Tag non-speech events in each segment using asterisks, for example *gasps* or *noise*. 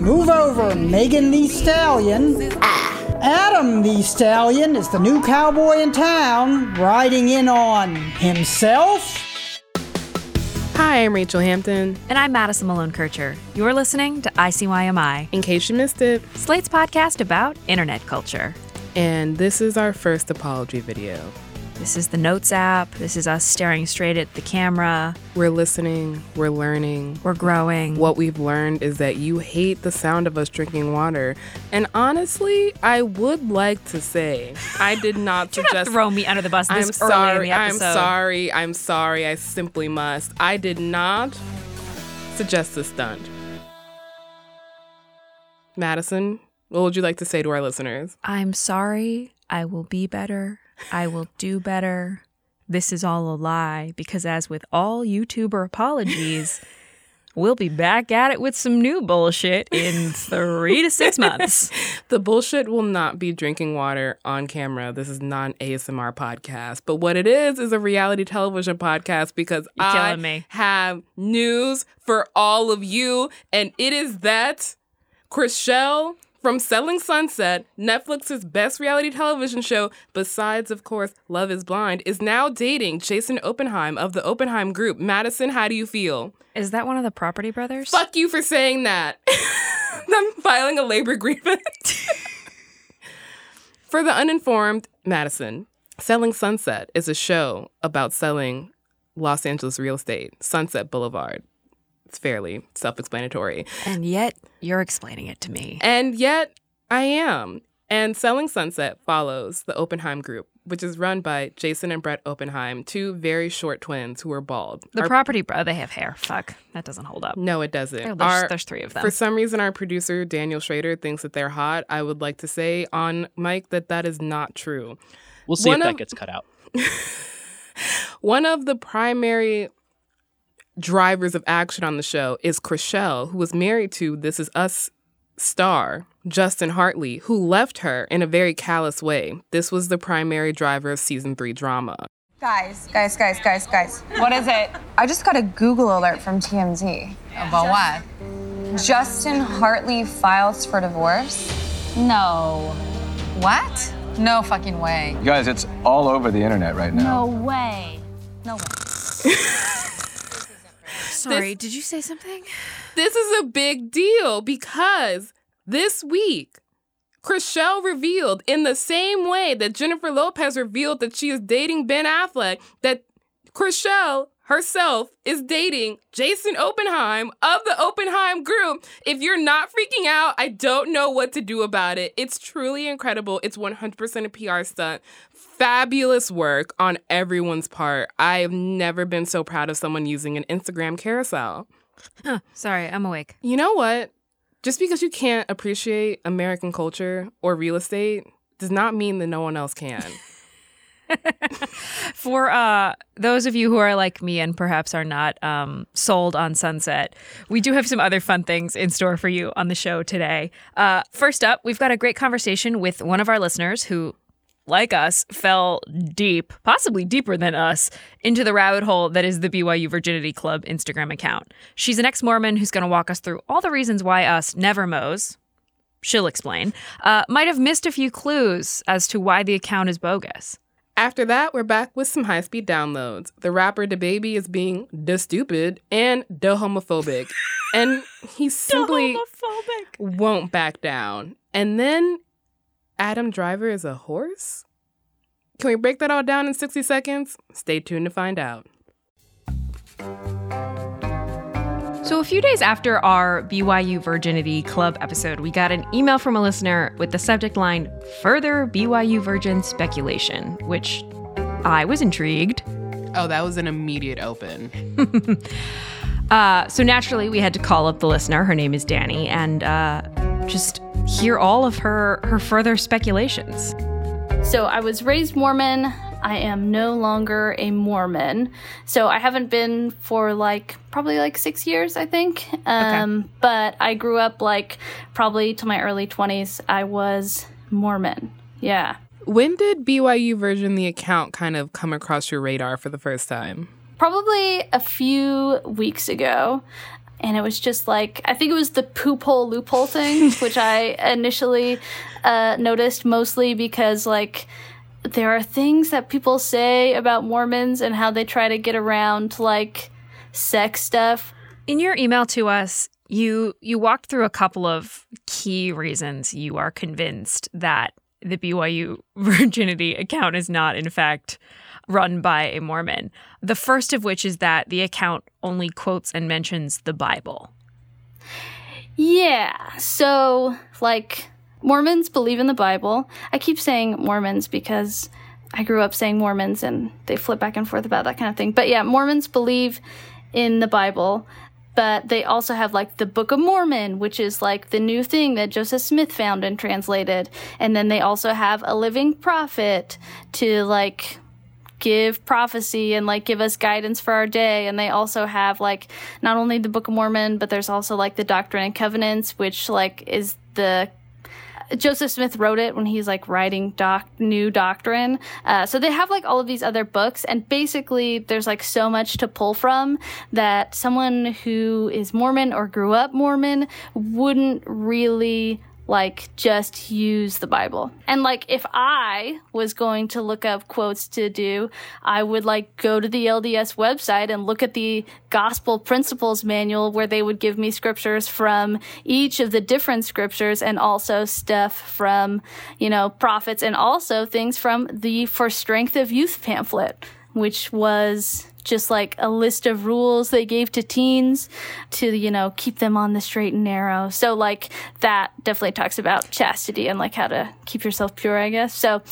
Move over, Megan Thee Stallion. Adam the Stallion is the new cowboy in town, riding in on himself. Hi, I'm Rachel Hampton. And I'm Madison Malone Kircher. You're listening to ICYMI, In case you missed it, Slate's podcast about internet culture. and this is our first apology video. This is the Notes app. This is us staring straight at the camera. We're listening, we're learning. We're growing. What we've learned is that you hate the sound of us drinking water. And honestly, I would like to say I did *laughs* not Do not suggest throw me under the bus I'm this early in sorry. I'm sorry. I'm sorry. I simply must. I did not suggest this stunt. Madison, what would you like to say to our listeners? I'm sorry. I will be better. I will do better. This is all a lie because, as with all YouTuber apologies, *laughs* we'll be back at it with some new bullshit in three to six *laughs* months. The bullshit will not be drinking water on camera. This is not an ASMR podcast. But what it is is a reality television podcast because You're I me. have news for all of you. And it is that Chrishell from Selling Sunset, Netflix's best reality television show, besides, of course, Love is Blind, is now dating Jason Oppenheim of the Oppenheim Group. Madison, how do you feel? Is that one of the Property Brothers? Fuck you for saying that. *laughs* I'm filing a labor grievance. *laughs* for the uninformed, Madison, Selling Sunset is a show about selling Los Angeles real estate, Sunset Boulevard. It's fairly self explanatory. And yet, you're explaining it to me. And yet, I am. And Selling Sunset follows the Oppenheim Group, which is run by Jason and Brett Oppenheim, two very short twins who are bald. The Our- property bro, they have hair. Fuck, that doesn't hold up. no, it doesn't. There's, Our- there's three of them. For some reason, our producer, Daniel Schrader, thinks that they're hot. I would like to say on mic that that is not true. We'll see One if that gets cut out. *laughs* One of the primary drivers of action on the show is Chrishell, who was married to This Is Us star, Justin Hartley, who left her in a very callous way. This was the primary driver of season three drama. Guys, guys, guys, guys, guys. What is it? I just got a Google alert from TMZ. About what? Justin Hartley files for divorce. No. What? No fucking way. You guys, it's all over the internet right now. No way. No way. *laughs* Sorry, *sighs* did you say something? This is a big deal because this week, Chrishell revealed in the same way that Jennifer Lopez revealed that she is dating Ben Affleck, that Chrishell herself is dating Jason Oppenheim of the Oppenheim group. If you're not freaking out, I don't know what to do about it. It's truly incredible. It's 100% a PR stunt. Fabulous work on everyone's part. I have never been so proud of someone using an Instagram carousel. Sorry, I'm awake. You know what? Just because you can't appreciate American culture or real estate does not mean that no one else can. *laughs* For uh, those of you who are like me and perhaps are not um, sold on Sunset, we do have some other fun things in store for you on the show today. Uh, first up, we've got a great conversation with one of our listeners who, like us, fell deep, possibly deeper than us, into the rabbit hole that is the BYU Virginity Club Instagram account. She's an ex Mormon who's going to walk us through all the reasons why us never mows. She'll explain. Uh, might have missed a few clues as to why the account is bogus. After that, we're back with some high speed downloads. The rapper DaBaby is being da stupid and da homophobic. *laughs* and he simply won't back down. And then Adam Driver is a horse? Can we break that all down in 60 seconds? Stay tuned to find out. So, a few days after our BYU Virginity Club episode, we got an email from a listener with the subject line Further BYU Virgin Speculation, which I was intrigued. Oh, that was an immediate open. *laughs* Uh, so naturally, we had to call up the listener. Her name is Danny, and uh, just hear all of her her further speculations. So I was raised Mormon. I am no longer a Mormon. So I haven't been for like probably like six years, I think. Um, okay. But I grew up like probably to my early 20s, I was Mormon. Yeah. When did BYU Version the account kind of come across your radar for the first time? Probably a few weeks ago and it was just like I think it was the poop hole loophole thing, *laughs* which I initially uh, noticed mostly because like there are things that people say about Mormons and how they try to get around like sex stuff. In your email to us, you you walked through a couple of key reasons you are convinced that the BYU *laughs* virginity account is not in fact run by a Mormon. The first of which is that the account only quotes and mentions the Bible. Yeah. So, like, Mormons believe in the Bible. I keep saying Mormons because I grew up saying Mormons and they flip back and forth about that kind of thing. But yeah, Mormons believe in the Bible, but they also have like the Book of Mormon, which is like the new thing that Joseph Smith found and translated. And then they also have a living prophet to like give prophecy and like give us guidance for our day. And they also have like not only the Book of Mormon, but there's also like the Doctrine and Covenants, which like is the Joseph Smith wrote it when he's like writing doc new doctrine. Uh, so they have like all of these other books, and basically there's like so much to pull from that someone who is Mormon or grew up Mormon wouldn't really like just use the Bible. And like if I was going to look up quotes to do, I would like go to the LDS website and look at the gospel principles manual where they would give me scriptures from each of the different scriptures and also stuff from, you know, prophets and also things from the For Strength of Youth pamphlet, which was just like a list of rules they gave to teens to, you know, keep them on the straight and narrow. So like that definitely talks about chastity and like how to keep yourself pure, I guess. So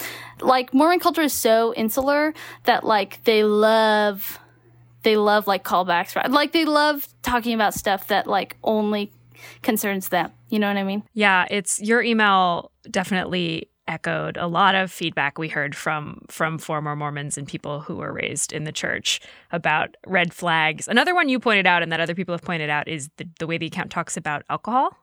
like Mormon culture is so insular that like they love they love like callbacks, right? Like they love talking about stuff that like only concerns them. You know what I mean? Yeah, it's your email definitely echoed a lot of feedback we heard from from former Mormons and people who were raised in the church about red flags. Another one you pointed out and that other people have pointed out is the, the way the account talks about alcohol.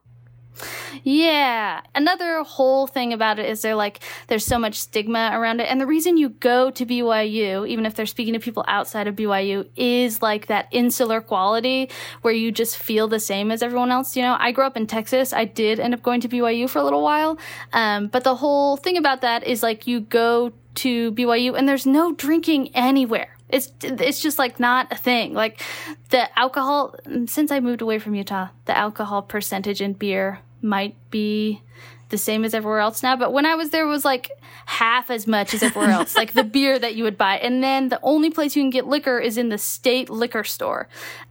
Yeah. Another whole thing about it is there like there's so much stigma around it. And the reason you go to BYU, even if they're speaking to people outside of BYU, is like that insular quality where you just feel the same as everyone else. You know, I grew up in Texas. I did end up going to BYU for a little while. Um, but the whole thing about that is like you go to BYU and there's no drinking anywhere. It's it's just like not a thing. Like the alcohol since I moved away from Utah, the alcohol percentage in beer might be the same as everywhere else now. But when I was there, was like half as much as everywhere else, like the beer that you would buy. And then the only place you can get liquor is in the state liquor store.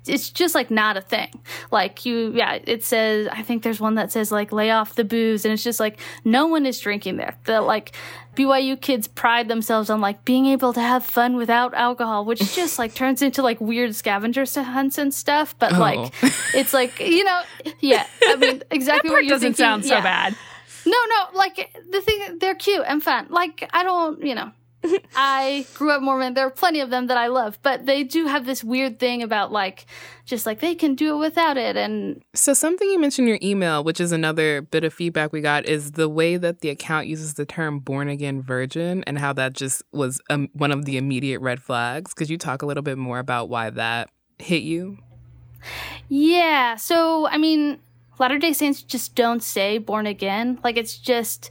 It's just like not a thing. Like you, yeah, it says, I think there's one that says like lay off the booze. And it's just like no one is drinking there. The like BYU kids pride themselves on like being able to have fun without alcohol, which just like turns into like weird scavenger hunts and stuff. But oh. like, it's like, you know, yeah, I mean, *laughs* exactly what you're doesn't thinking. sound so yeah. bad. No, no, like the thing, they're cute and fun. Like, I don't, you know, *laughs* I grew up Mormon. There are plenty of them that I love, but they do have this weird thing about like, just like they can do it without it. And so, something you mentioned in your email, which is another bit of feedback we got, is the way that the account uses the term born again virgin and how that just was um, one of the immediate red flags. Could you talk a little bit more about why that hit you? Yeah. So, I mean, Latter Day Saints just don't say born again. Like it's just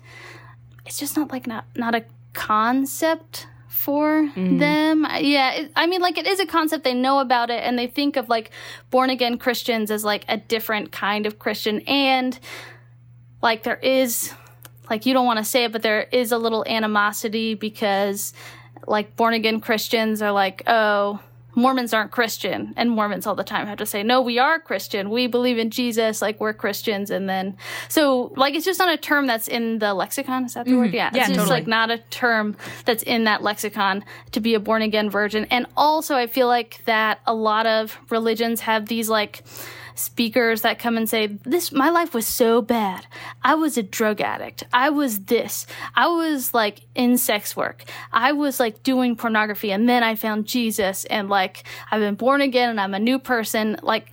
it's just not like not not a concept for mm. them. Yeah, it, I mean like it is a concept they know about it and they think of like born again Christians as like a different kind of Christian and like there is like you don't want to say it but there is a little animosity because like born again Christians are like, "Oh, Mormons aren't Christian, and Mormons all the time have to say, no, we are Christian. We believe in Jesus, like we're Christians. And then, so like it's just not a term that's in the lexicon. Is that the word? Yeah. Yeah, it's just totally. like not a term that's in that lexicon to be a born again virgin. And also, I feel like that a lot of religions have these like, speakers that come and say this my life was so bad. I was a drug addict. I was this. I was like in sex work. I was like doing pornography and then i found jesus and like i've been born again and i'm a new person. Like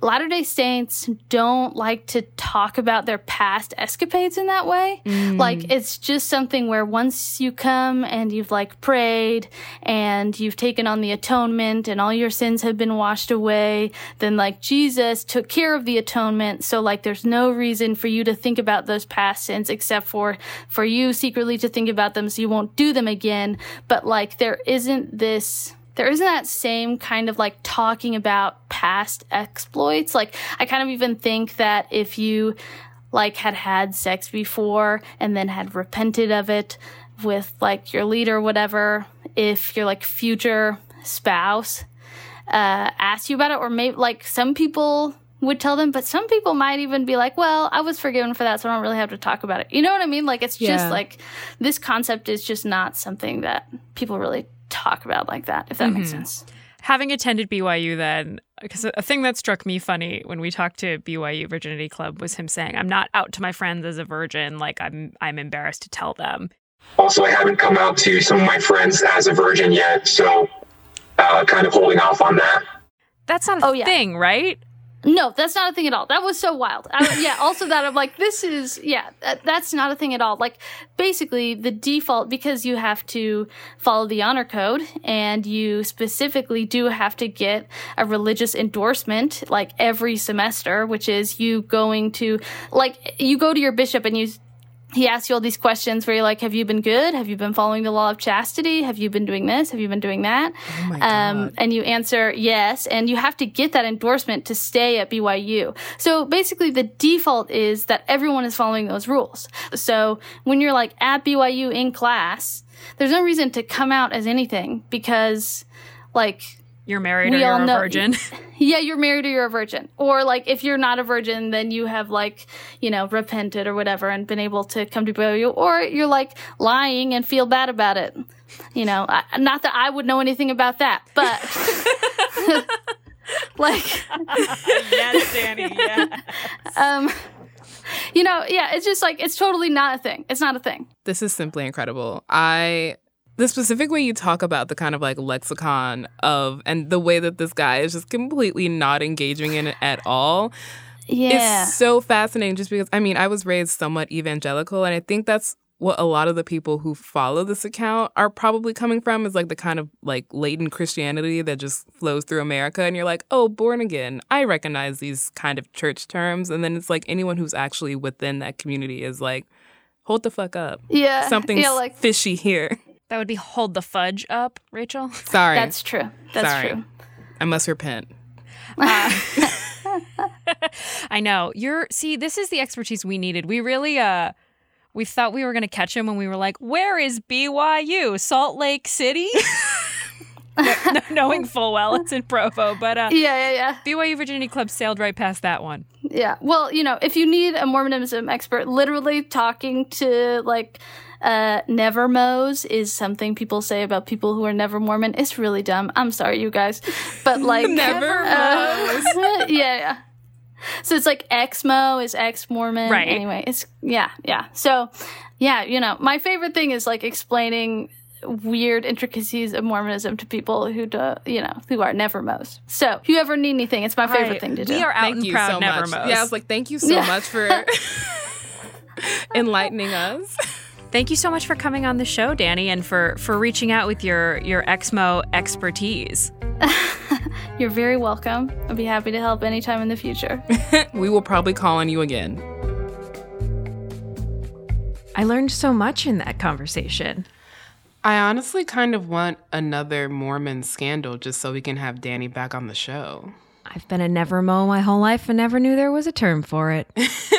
Latter day Saints don't like to talk about their past escapades in that way. Mm. Like, it's just something where once you come and you've like prayed and you've taken on the atonement and all your sins have been washed away, then like Jesus took care of the atonement. So, like, there's no reason for you to think about those past sins except for for you secretly to think about them so you won't do them again. But like, there isn't this there isn't that same kind of like talking about past exploits. Like, I kind of even think that if you like had had sex before and then had repented of it with like your leader or whatever, if your like future spouse uh, asked you about it, or maybe like some people would tell them, but some people might even be like, well, I was forgiven for that, so I don't really have to talk about it. You know what I mean? Like, it's just like this concept is just not something that people really talk about like that, if that makes sense. Having attended BYU then, because a thing that struck me funny when we talked to BYU Virginity Club was him saying, I'm not out to my friends as a virgin. Like, I'm, I'm embarrassed to tell them. Also, I haven't come out to some of my friends as a virgin yet, so uh, kind of holding off on that. That's not a Oh, yeah. thing, right? No, that's not a thing at all. That was so wild. I, yeah. Also, that I'm like, this is yeah, that, that's not a thing at all. Like, basically, the default because you have to follow the honor code, and you specifically do have to get a religious endorsement like every semester, which is you going to like you go to your bishop and you he asks you all these questions where you're like, have you been good? Have you been following the law of chastity? Have you been doing this? Have you been doing that? um, and you answer yes, and you have to get that endorsement to stay at BYU. So basically, the default is that everyone is following those rules. So when you're like at BYU in class, there's no reason to come out as anything because, like, You're married or you're all a virgin. *laughs* yeah, you're married or you're a virgin. Or like if you're not a virgin, then you have like, you know, repented or whatever and been able to come to you. Or you're like lying and feel bad about it. You know, I, not that I would know anything about that, but *laughs* like, *laughs* yes, Danny. Yeah. um, you know, yeah, it's just like, it's totally not a thing. It's not a thing. This is simply incredible. I the specific way you talk about the kind of like lexicon of and the way that this guy is just completely not engaging in it at all Yeah. is so fascinating just because I mean I was raised somewhat evangelical and I think that's what a lot of the people who follow this account are probably coming from is like the kind of like latent Christianity that just flows through America and you're like, "Oh, born again. I recognize these kind of church terms." And then it's like anyone who's actually within that community is like, "Hold the fuck up." yeah. Something's yeah, like, fishy here. That would be hold the fudge up, Rachel. *laughs* Sorry. that's true. That's Sorry. true. I must repent. *laughs* I know. You're see, this is the expertise we needed. We really uh we thought we were gonna catch him when we were like, Where is BYU? Salt Lake City? *laughs* No- Knowing full well it's in Provo, but uh Yeah, yeah, yeah. BYU Virginity Club sailed right past that one. Yeah. Well, you know, if you need a Mormonism expert, literally talking to like uh never mows is something people say about people who are never Mormon. It's really dumb. I'm sorry, you guys. But *laughs* like Never uh, *laughs* yeah, yeah. So it's like ex-mo is ex-Mormon. Right. Anyway, it's yeah, yeah. So yeah, you know, my favorite thing is like explaining weird intricacies of Mormonism to people who do, you know, who are never mows. So if you ever need anything, it's my favorite Right. thing to do. We are out Thank and you proud so never much. mows. Yeah, I was like, thank you so Yeah. much for *laughs* enlightening us. Thank you so much for coming on the show, Danny, and for for reaching out with your your Exmo expertise. *laughs* You're very welcome. I'd be happy to help anytime in the future. *laughs* we will probably call on you again. I learned so much in that conversation. I honestly kind of want another Mormon scandal just so we can have Danny back on the show. I've been a never mow my whole life and never knew there was a term for it. *laughs*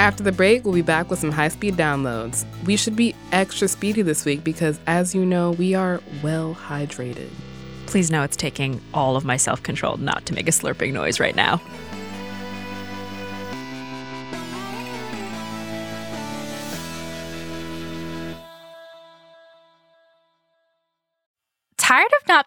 After the break, we'll be back with some high speed downloads. We should be extra speedy this week because, as you know, we are well hydrated. Please know it's taking all of my self control not to make a slurping noise right now.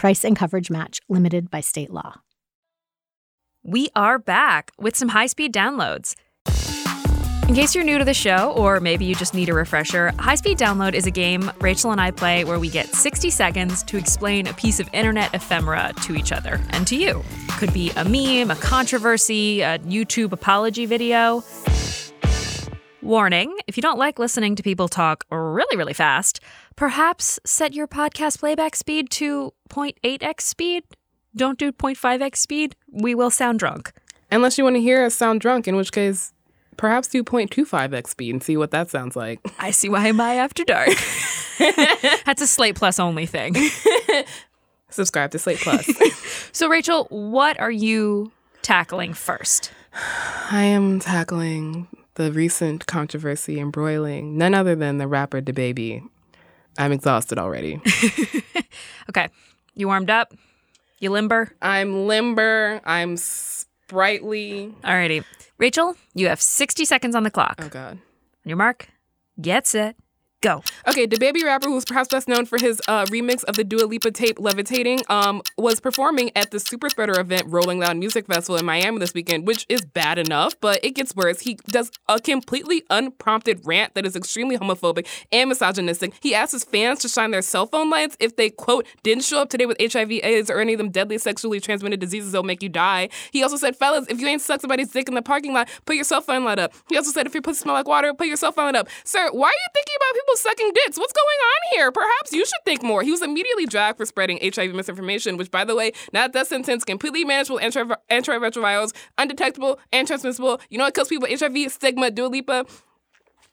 Price and coverage match limited by state law. We are back with some high speed downloads. In case you're new to the show, or maybe you just need a refresher, High Speed Download is a game Rachel and I play where we get 60 seconds to explain a piece of internet ephemera to each other and to you. Could be a meme, a controversy, a YouTube apology video. Warning if you don't like listening to people talk really, really fast, perhaps set your podcast playback speed to 0.8x speed. Don't do 0.5x speed. We will sound drunk. Unless you want to hear us sound drunk, in which case, perhaps do 0.25x speed and see what that sounds like. ICYMI after dark. *laughs* That's a Slate Plus only thing. *laughs* Subscribe to Slate Plus. *laughs* so, Rachel, what are you tackling first? *sighs* I am tackling the recent controversy embroiling none other than the rapper DaBaby. I'm exhausted already. *laughs* okay. You warmed up? You limber? I'm limber. I'm sprightly. Alrighty. Rachel, you have 60 seconds on the clock. Oh, God. On your mark, get set, go. Okay, DaBaby rapper, who's perhaps best known for his uh, remix of the Dua Lipa tape "Levitating," um, was performing at the Super Spreader event, Rolling Loud Music Festival in Miami this weekend, which is bad enough, but it gets worse. He does a completely unprompted rant that is extremely homophobic and misogynistic. He asks his fans to shine their cell phone lights if they quote didn't show up today with HIV/AIDS or any of them deadly sexually transmitted diseases that'll make you die. He also said, "Fellas, if you ain't sucked somebody's dick in the parking lot, put your cell phone light up." He also said, "If your pussy smell like water, put your cell phone light up." Sir, why are you thinking about people sucking dicks? What's going on here? Perhaps you should think more. He was immediately dragged for spreading HIV misinformation, which, by the way, not that sentence, completely manageable anti- antiretrovirals, undetectable and transmissible. You know what kills people? HIV, stigma, Dua Lipa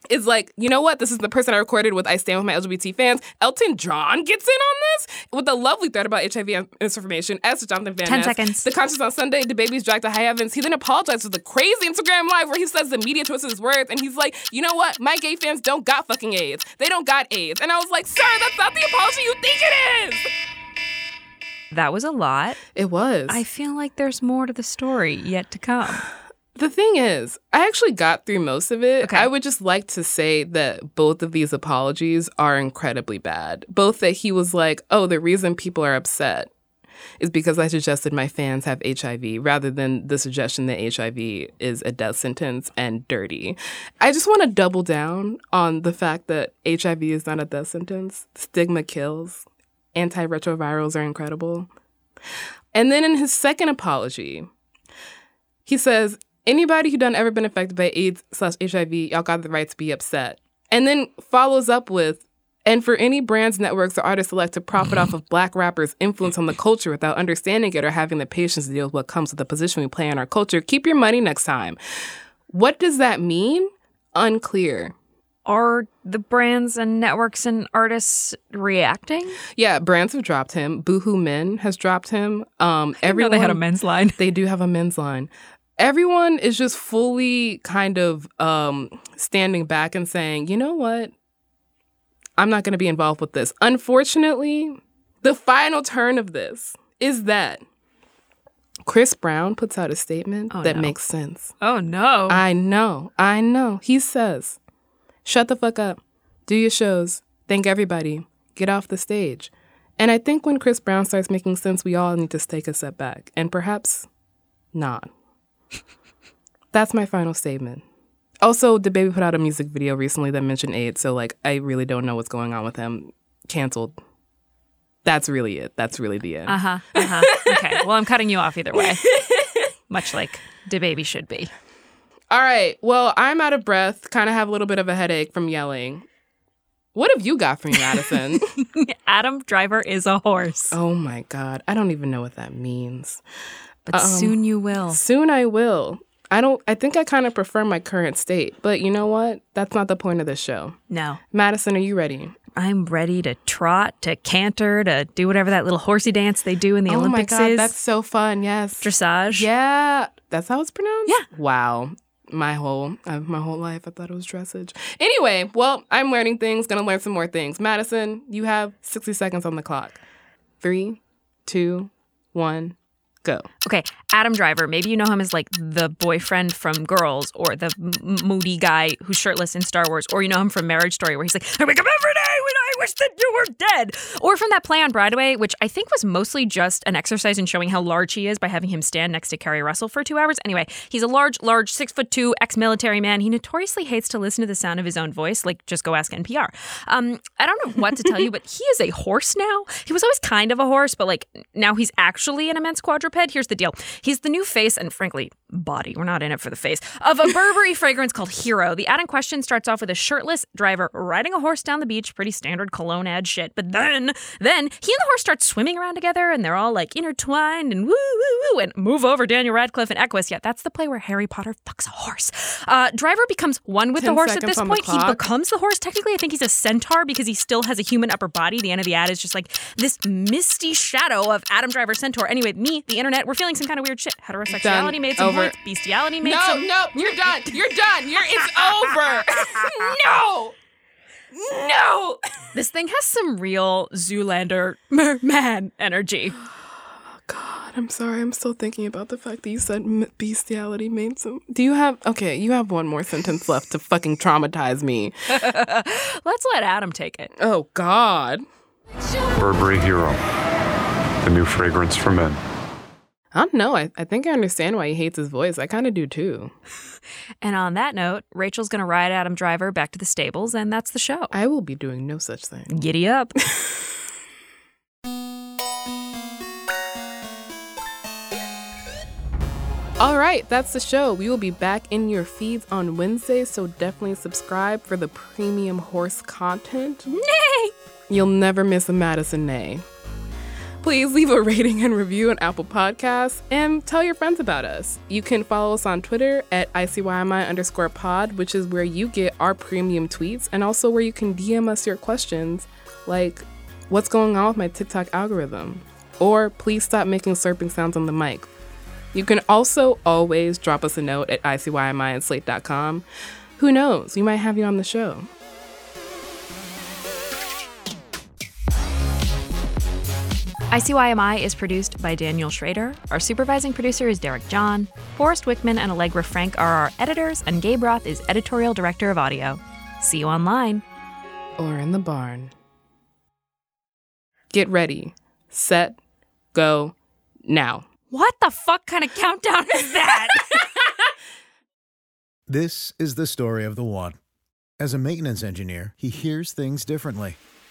is like, you know what? This is the person I recorded with I Stand With My LGBT Fans. Elton John gets in on this with a lovely thread about HIV misinformation, as did Jonathan Van 10 Ness. seconds. The conscience on Sunday, DaBaby's dragged to high heavens. He then apologized for the crazy Instagram live where he says the media twists his words and he's like, you know what? My gay fans don't got fucking AIDS. They don't got AIDS. And I was like, sir, that's not the apology you think it is. That was a lot. It was. I feel like there's more to the story yet to come. The thing is, I actually got through most of it. Okay. I would just like to say that both of these apologies are incredibly bad. Both that he was like, oh, the reason people are upset is because I suggested my fans have HIV rather than the suggestion that HIV is a death sentence and dirty. I just want to double down on the fact that HIV is not a death sentence. Stigma kills. Antiretrovirals are incredible. And then in his second apology, he says, anybody who done ever been affected by AIDS slash HIV, y'all got the right to be upset. And then follows up with, and for any brands, networks, or artists select to profit off of black rappers' influence on the culture without understanding it or having the patience to deal with what comes with the position we play in our culture, keep your money next time. What does that mean? Unclear. Are the brands and networks and artists reacting? Yeah, brands have dropped him. Boohoo Men has dropped him. Um, everyone they had a men's line. *laughs* They do have a men's line. Everyone is just fully kind of um, standing back and saying, you know what? I'm not going to be involved with this. Unfortunately, the final turn of this is that Chris Brown puts out a statement Oh, that no. makes sense. Oh no. I know. I know. He says, shut the fuck up. Do your shows. Thank everybody. Get off the stage. And I think when Chris Brown starts making sense, we all need to take a step back and perhaps not. That's my final statement. Also, DaBaby put out a music video recently that mentioned AIDS, so like I really don't know what's going on with him. Canceled. That's really it. That's really the end. Uh huh. Uh huh. okay. Well, I'm cutting you off either way. *laughs* Much like DaBaby should be. All right. Well, I'm out of breath, kind of have a little bit of a headache from yelling. What have you got for me, Madison? *laughs* *laughs* Adam Driver is a horse. oh my God. I don't even know what that means. But Um, soon you will. Soon I will. I don't, I think I kind of prefer my current state, but you know what? That's not the point of this show. No. Madison, are you ready? I'm ready to trot, to canter, to do whatever that little horsey dance they do in the oh Olympics my God, is. that's so fun. Yes. dressage. Yeah, that's how it's pronounced. Yeah. Wow. My whole uh, my whole life, I thought it was dressage. Anyway, well, I'm learning things. Gonna learn some more things. Madison, you have 60 seconds on the clock. Three, two, one, go. Okay, Adam Driver. Maybe you know him as like the boyfriend from Girls, or the m- moody guy who's shirtless in Star Wars, or you know him from Marriage Story, where he's like, "I wake up every day when wish that you were dead," or from that play on Broadway, which I think was mostly just an exercise in showing how large he is by having him stand next to Keri Russell for two hours. Anyway, he's a large, large, six foot two ex-military man. He notoriously hates to listen to the sound of his own voice. Like, just go ask NPR. Um, I don't know what to tell you, but he is a horse now. He was always kind of a horse, but like now he's actually an immense quadruped. Here's the deal: he's the new face, and frankly, body. We're not in it for the face of a Burberry fragrance called Hero. The ad in question starts off with a shirtless driver riding a horse down the beach. Pretty standard cologne ad shit. But then, then he and the horse start swimming around together, and they're all like intertwined and woo woo woo and move over Daniel Radcliffe and Equus. Yeah, that's the play where Harry Potter fucks a horse. Uh, driver becomes one with the horse at this point. He becomes the horse. Technically, I think he's a centaur because he still has a human upper body. The end of the ad is just like this misty shadow of Adam Driver centaur. Anyway, me, the internet, we're feeling some kind of weird shit. Heterosexuality Done. made some Over. points. Bestiality made No, some. no, you're done. You're done. You're it's *laughs* over. *laughs* no. No. This thing has some real Zoolander merman energy. *gasps* God, I'm sorry. I'm still thinking about the fact that you said m- bestiality made some. Do you have okay? You have one more sentence left to fucking traumatize me. *laughs* Let's let Adam take it. Oh God. Burberry Hero, the new fragrance for men. I don't know. I, I think I understand why he hates his voice. I kind of do too. And on that note, Rachel's going to ride Adam Driver back to the stables, and that's the show. I will be doing no such thing. Giddy up. *laughs* All right, that's the show. We will be back in your feeds on Wednesday, so definitely subscribe for the premium horse content. Nay! You'll never miss a Madison Nay. Please leave a rating and review on Apple Podcasts and tell your friends about us. You can follow us on Twitter at ICYMI underscore pod, which is where you get our premium tweets and also where you can DM us your questions like, what's going on with my TikTok algorithm? Or please stop making slurping sounds on the mic. You can also always drop us a note at ICYMI slate.com. Who knows? We might have you on the show. ICYMI is produced by Daniel Schrader. Our supervising producer is Derek John. Forrest Wickman and Allegra Frank are our editors, and Gabe Roth is editorial director of audio. See you online. Or in the barn. Get ready. Set. Go. Now. What the fuck kind of countdown is that? *laughs* This is the story of the one. As a maintenance engineer, he hears things differently.